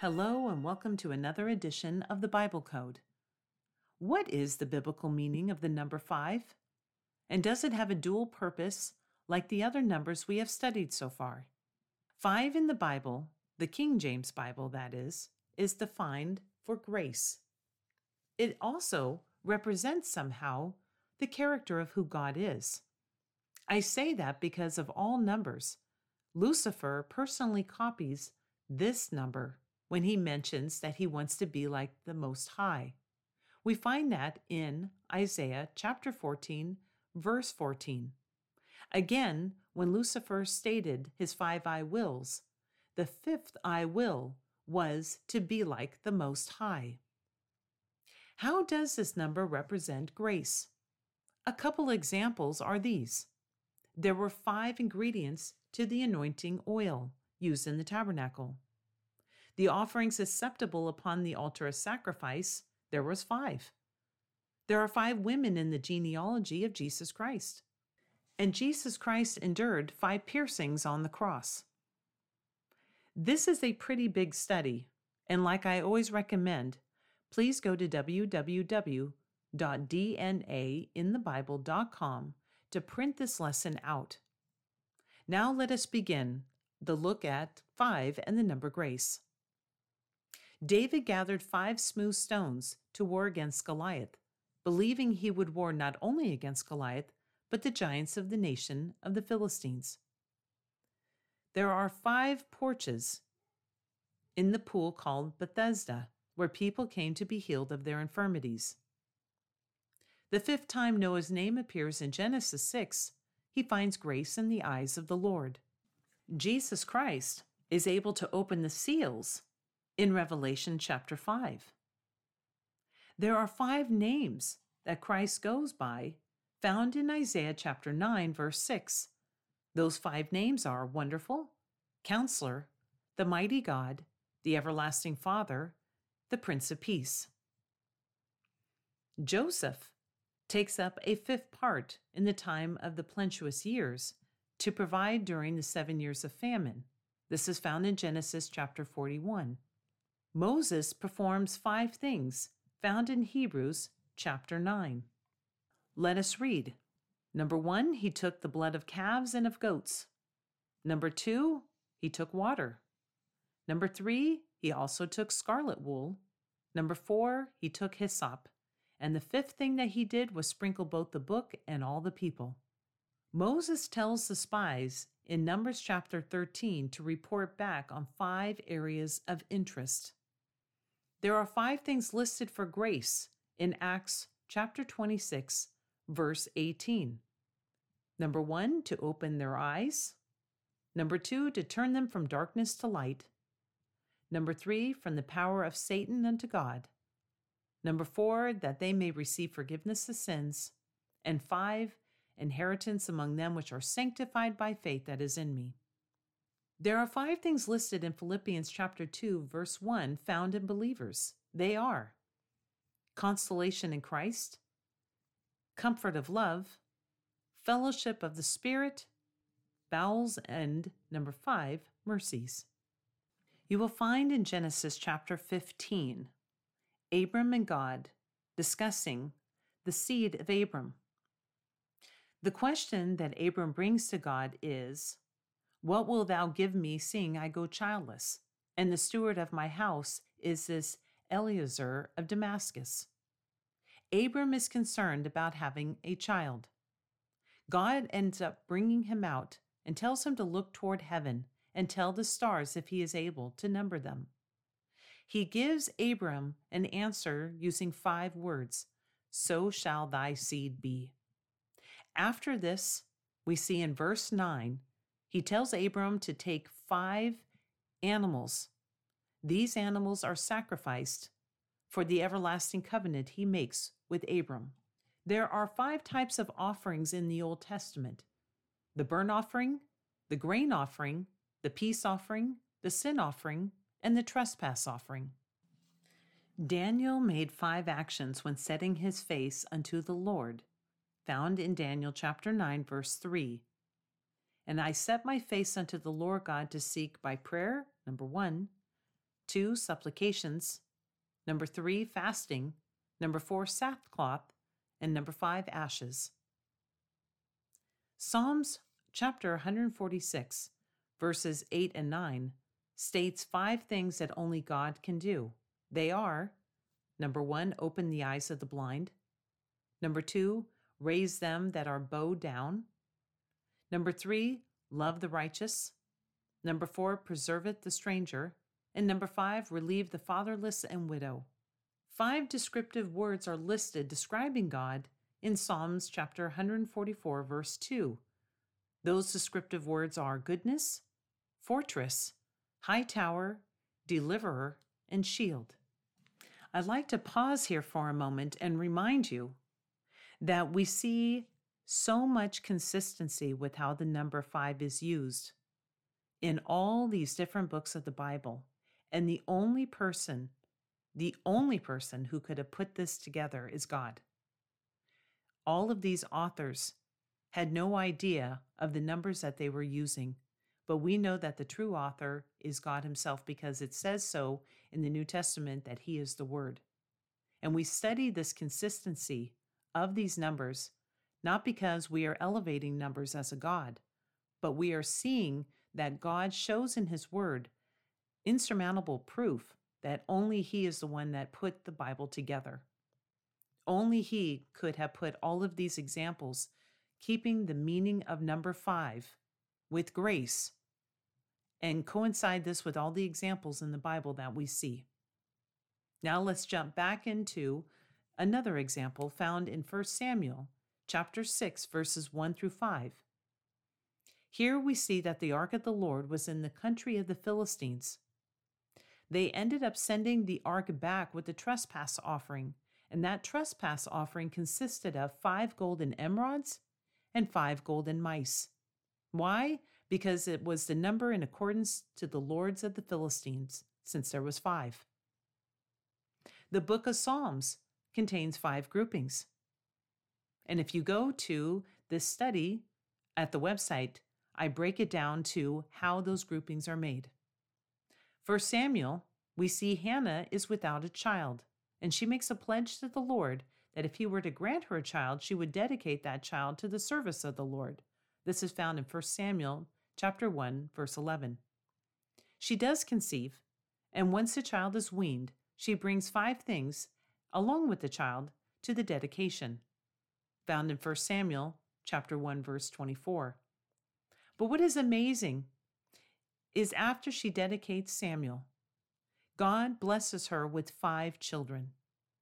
Hello, and welcome to another edition of the Bible Code. What is the biblical meaning of the number five? And does it have a dual purpose like the other numbers we have studied so far? Five in the Bible, the King James Bible that is, is defined for grace. It also represents somehow the character of who God is. I say that because of all numbers, Lucifer personally copies this number when he mentions that he wants to be like the Most High. We find that in Isaiah chapter 14, verse 14. Again, when Lucifer stated his five I wills, the fifth I will was to be like the Most High. How does this number represent grace? A couple examples are these. There were five ingredients to the anointing oil used in the tabernacle. The offerings acceptable upon the altar of sacrifice, there was five. There are five women in the genealogy of Jesus Christ. And Jesus Christ endured five piercings on the cross. This is a pretty big study, and like I always recommend, please go to www.dnainthebible.com to print this lesson out. Now let us begin the look at 5 and the number grace. David gathered five smooth stones to war against Goliath, believing he would war not only against Goliath, but the giants of the nation of the Philistines. There are five porches in the pool called Bethesda, where people came to be healed of their infirmities. The fifth time Noah's name appears in Genesis 6, he finds grace in the eyes of the Lord. Jesus Christ is able to open the seals in Revelation chapter 5. There are five names that Christ goes by found in Isaiah chapter 9, verse 6. Those five names are Wonderful, Counselor, the Mighty God, the Everlasting Father, the Prince of Peace. Joseph takes up a fifth part in the time of the plenteous years to provide during the seven years of famine. This is found in Genesis chapter 41. Moses performs five things found in Hebrews chapter 9. Let us read. Number one, he took the blood of calves and of goats. Number two, he took water. Number three, he also took scarlet wool. Number four, he took hyssop. And the fifth thing that he did was sprinkle both the book and all the people. Moses tells the spies in Numbers chapter 13 to report back on five areas of interest. There are five things listed for grace in Acts chapter 26, verse 18. Number one, to open their eyes. Number two, to turn them from darkness to light. Number three, from the power of Satan unto God. Number four, that they may receive forgiveness of sins. And five, inheritance among them which are sanctified by faith that is in me. There are five things listed in Philippians chapter 2 verse 1 found in believers. They are consolation in Christ, comfort of love, fellowship of the Spirit, bowels, and number 5, mercies. You will find in Genesis chapter 15 Abram and God discussing the seed of Abram. The question that Abram brings to God is what will thou give me, seeing I go childless? And the steward of my house is this Eleazar of Damascus. Abram is concerned about having a child. God ends up bringing him out and tells him to look toward heaven and tell the stars if he is able to number them. He gives Abram an answer using five words So shall thy seed be. After this, we see in verse 9 he tells Abram to take five animals. These animals are sacrificed for the everlasting covenant he makes with Abram. There are five types of offerings in the Old Testament the burnt offering, the grain offering, the peace offering, the sin offering, and the trespass offering. Daniel made five actions when setting his face unto the Lord, found in Daniel chapter 9, verse 3. And I set my face unto the Lord God to seek by prayer, number one, two, supplications, number three, fasting, number four, sackcloth, and number five, ashes. Psalms chapter 146, verses 8 and 9, states five things that only God can do. They are number one, open the eyes of the blind, number two, raise them that are bowed down, number three, love the righteous, number four, preserveth the stranger, and number five, relieve the fatherless and widow. Five descriptive words are listed describing God in Psalms chapter 144, verse 2. Those descriptive words are goodness, fortress, high tower, deliverer, and shield. I'd like to pause here for a moment and remind you that we see so much consistency with how the number five is used in all these different books of the Bible. And the only person, the only person who could have put this together is God. All of these authors had no idea of the numbers that they were using, but we know that the true author is God Himself because it says so in the New Testament that He is the Word. And we study this consistency of these numbers not because we are elevating numbers as a God, but we are seeing that God shows in His Word insurmountable proof that only He is the one that put the Bible together. Only He could have put all of these examples keeping the meaning of number five with grace and coincide this with all the examples in the Bible that we see. Now let's jump back into another example found in 1 Samuel chapter 6 verses 1 through 5. Here we see that the ark of the Lord was in the country of the Philistines. They ended up sending the ark back with the trespass offering, and that trespass offering consisted of five golden emerods and five golden mice. Why? Because it was the number in accordance to the lords of the Philistines, since there was five. The book of Psalms contains five groupings. And if you go to this study at the website, I break it down to how those groupings are made. For Samuel, we see Hannah is without a child, and she makes a pledge to the Lord that if he were to grant her a child, she would dedicate that child to the service of the Lord. This is found in 1 Samuel chapter 1, verse 11. She does conceive, and once the child is weaned, she brings five things along with the child to the dedication, found in 1 Samuel chapter 1 verse 24. But what is amazing is after she dedicates Samuel, God blesses her with five children.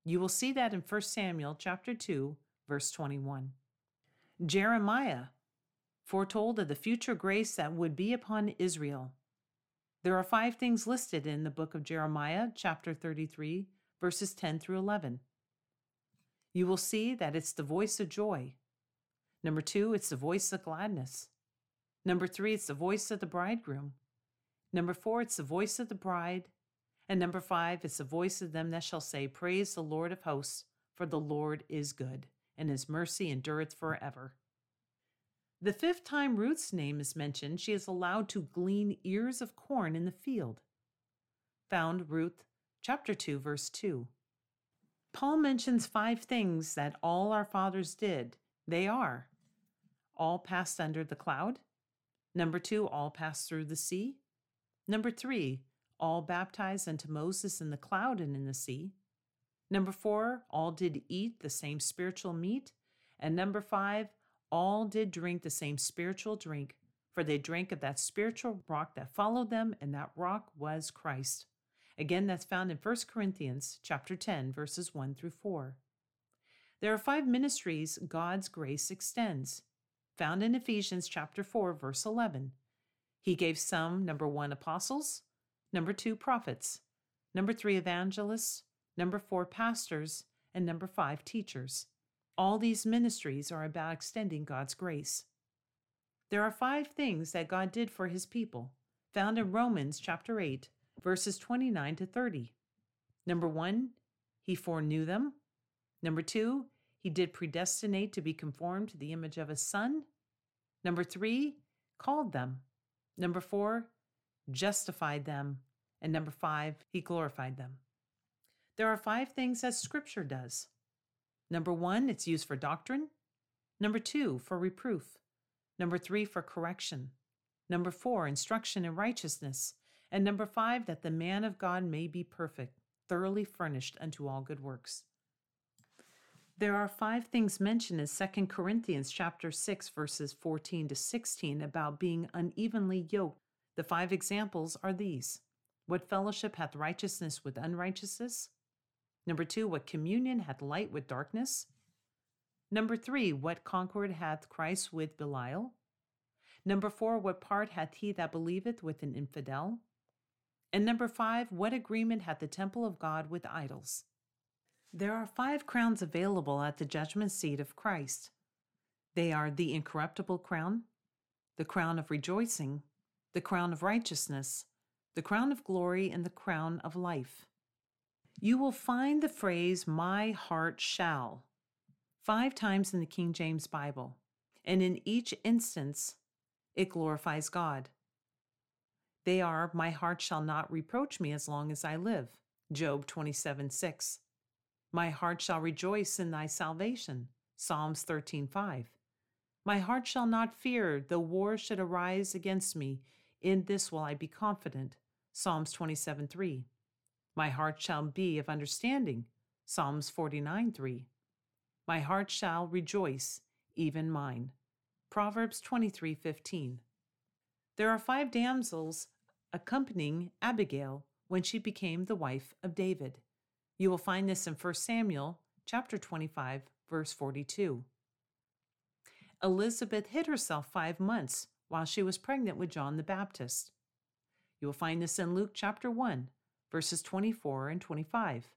You will see that in 1 Samuel chapter 2, verse 21. Jeremiah foretold of the future grace that would be upon Israel. There are five things listed in the book of Jeremiah, chapter 33, verses 10 through 11. You will see that it's the voice of joy. Number two, it's the voice of gladness. Number three, it's the voice of the bridegroom. Number four, it's the voice of the bride. And number five, it's the voice of them that shall say, Praise the Lord of hosts, for the Lord is good, and his mercy endureth forever. The fifth time Ruth's name is mentioned, she is allowed to glean ears of corn in the field. Found Ruth chapter 2, verse 2. Paul mentions five things that all our fathers did. They are all passed under the cloud. Number two, all passed through the sea. Number three, all baptized unto Moses in the cloud and in the sea. Number four, all did eat the same spiritual meat. And number five, all did drink the same spiritual drink, for they drank of that spiritual rock that followed them, and that rock was Christ. Again, that's found in 1 Corinthians chapter 10, verses 1 through 4. There are five ministries God's grace extends, found in Ephesians chapter 4, verse 11. He gave some, number one, apostles, Number two, prophets. Number three, evangelists. Number four, pastors. And number five, teachers. All these ministries are about extending God's grace. There are five things that God did for his people, found in Romans chapter 8, verses 29 to 30. Number one, he foreknew them. Number two, he did predestinate to be conformed to the image of his son. Number three, called them. Number four, justified them. And number five, he glorified them. There are five things that Scripture does. Number one, it's used for doctrine. Number two, for reproof. Number three, for correction. Number four, instruction in righteousness. And number five, that the man of God may be perfect, thoroughly furnished unto all good works. There are five things mentioned in 2 Corinthians chapter 6 verses 14 to 16 about being unevenly yoked. The five examples are these. What fellowship hath righteousness with unrighteousness? Number 2, what communion hath light with darkness? Number 3, what concord hath Christ with Belial? Number 4, what part hath he that believeth with an infidel? And number 5, what agreement hath the temple of God with idols? There are five crowns available at the judgment seat of Christ. They are the incorruptible crown, the crown of rejoicing, the crown of righteousness, the crown of glory, and the crown of life. You will find the phrase, my heart shall, five times in the King James Bible, and in each instance, it glorifies God. They are, my heart shall not reproach me as long as I live, Job 27 6. My heart shall rejoice in thy salvation. Psalms 13:5. My heart shall not fear though war should arise against me. In this will I be confident. Psalms 27:3. My heart shall be of understanding. Psalms 49:3. My heart shall rejoice, even mine. Proverbs 23:15. There are five damsels accompanying Abigail when she became the wife of David. You will find this in 1 Samuel chapter 25 verse 42. Elizabeth hid herself 5 months while she was pregnant with John the Baptist. You will find this in Luke chapter 1 verses 24 and 25.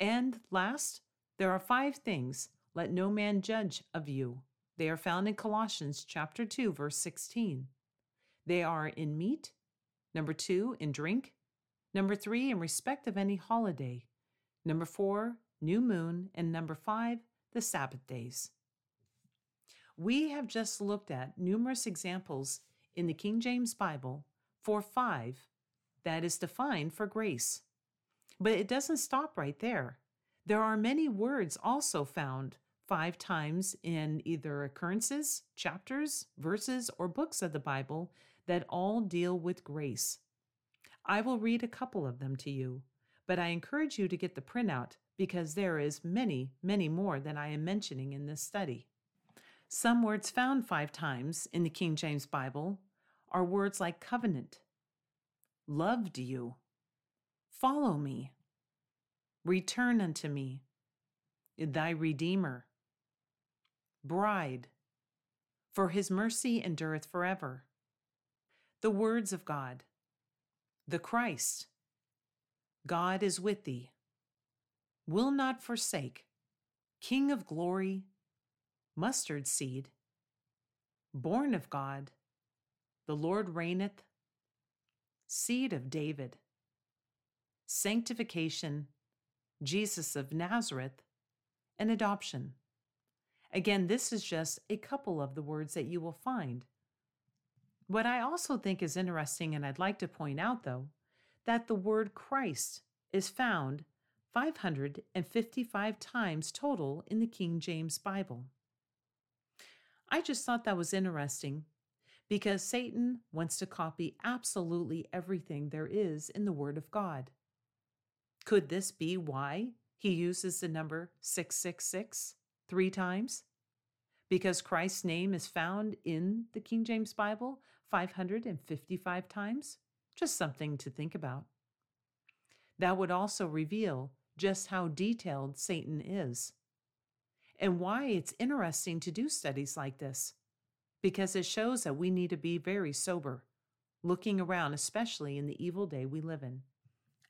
And last, there are five things let no man judge of you. They are found in Colossians chapter 2 verse 16. They are in meat, number 2 in drink, Number three, in respect of any holiday. Number four, new moon. And number five, the Sabbath days. We have just looked at numerous examples in the King James Bible for five that is defined for grace. But it doesn't stop right there. There are many words also found five times in either occurrences, chapters, verses, or books of the Bible that all deal with grace. I will read a couple of them to you, but I encourage you to get the printout because there is many, many more than I am mentioning in this study. Some words found five times in the King James Bible are words like covenant, loved you, follow me, return unto me, thy Redeemer, bride, for his mercy endureth forever. The words of God, the Christ. God is with thee, will not forsake, King of glory, mustard seed, born of God, the Lord reigneth, seed of David, sanctification, Jesus of Nazareth, and adoption. Again, this is just a couple of the words that you will find what I also think is interesting, and I'd like to point out though, that the word Christ is found 555 times total in the King James Bible. I just thought that was interesting because Satan wants to copy absolutely everything there is in the Word of God. Could this be why he uses the number 666 three times? Because Christ's name is found in the King James Bible 555 times? Just something to think about. That would also reveal just how detailed Satan is and why it's interesting to do studies like this, because it shows that we need to be very sober, looking around, especially in the evil day we live in.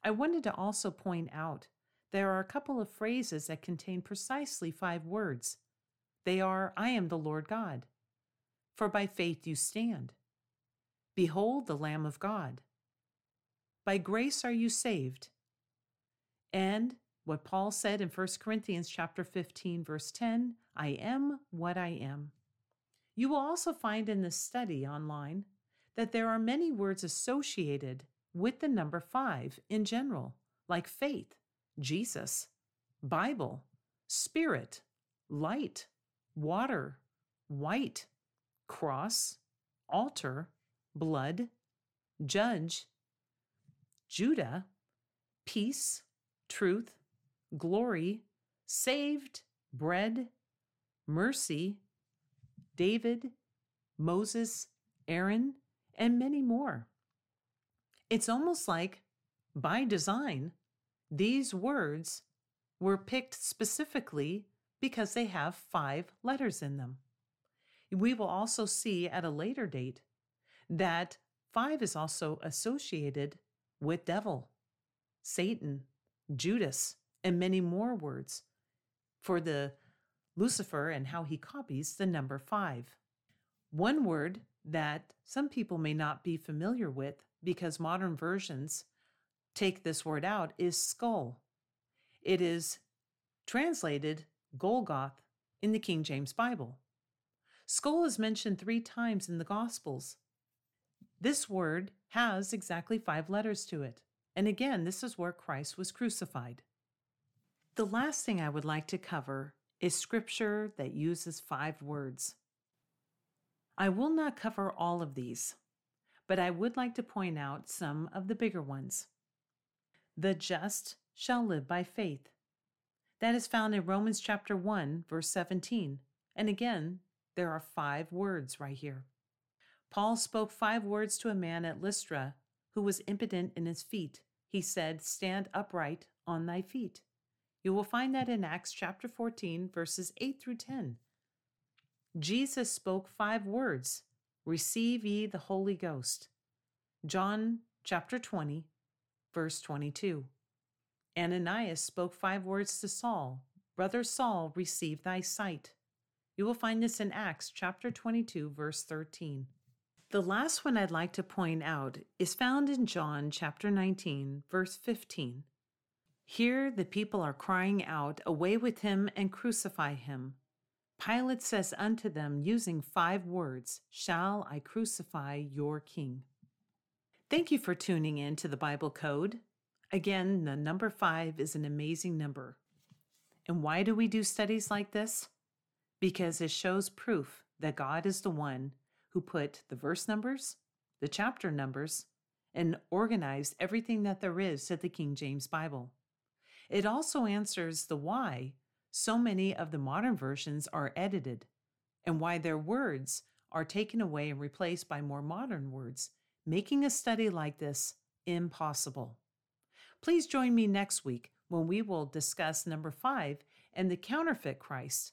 I wanted to also point out there are a couple of phrases that contain precisely five words. They are, I am the Lord God. For by faith you stand. Behold the Lamb of God. By grace are you saved. And what Paul said in 1 Corinthians chapter 15 verse 10, I am what I am. You will also find in this study online that there are many words associated with the number five in general, like faith, Jesus, Bible, spirit, light, water, white, cross, altar, blood, judge, Judah, peace, truth, glory, saved, bread, mercy, David, Moses, Aaron, and many more. It's almost like, by design, these words were picked specifically because they have five letters in them. We will also see at a later date that five is also associated with devil, Satan, Judas, and many more words for the Lucifer and how he copies the number five. One word that some people may not be familiar with because modern versions take this word out is skull. It is translated Golgotha in the King James Bible. Skull is mentioned three times in the Gospels. This word has exactly five letters to it. And again, this is where Christ was crucified. The last thing I would like to cover is scripture that uses five words. I will not cover all of these, but I would like to point out some of the bigger ones. The just shall live by faith. That is found in Romans chapter 1, verse 17. And again, there are five words right here. Paul spoke five words to a man at Lystra who was impotent in his feet. He said, Stand upright on thy feet. You will find that in Acts chapter 14, verses 8 through 10. Jesus spoke five words Receive ye the Holy Ghost. John chapter 20, verse 22. Ananias spoke five words to Saul Brother Saul, receive thy sight. You will find this in Acts chapter 22, verse 13. The last one I'd like to point out is found in John chapter 19, verse 15. Here the people are crying out, Away with him and crucify him. Pilate says unto them, using five words, Shall I crucify your king? Thank you for tuning in to the Bible Code. Again, the number five is an amazing number. And why do we do studies like this? Because it shows proof that God is the one who put the verse numbers, the chapter numbers, and organized everything that there is to the King James Bible. It also answers the why so many of the modern versions are edited, and why their words are taken away and replaced by more modern words, making a study like this impossible. Please join me next week when we will discuss number five and the counterfeit Christ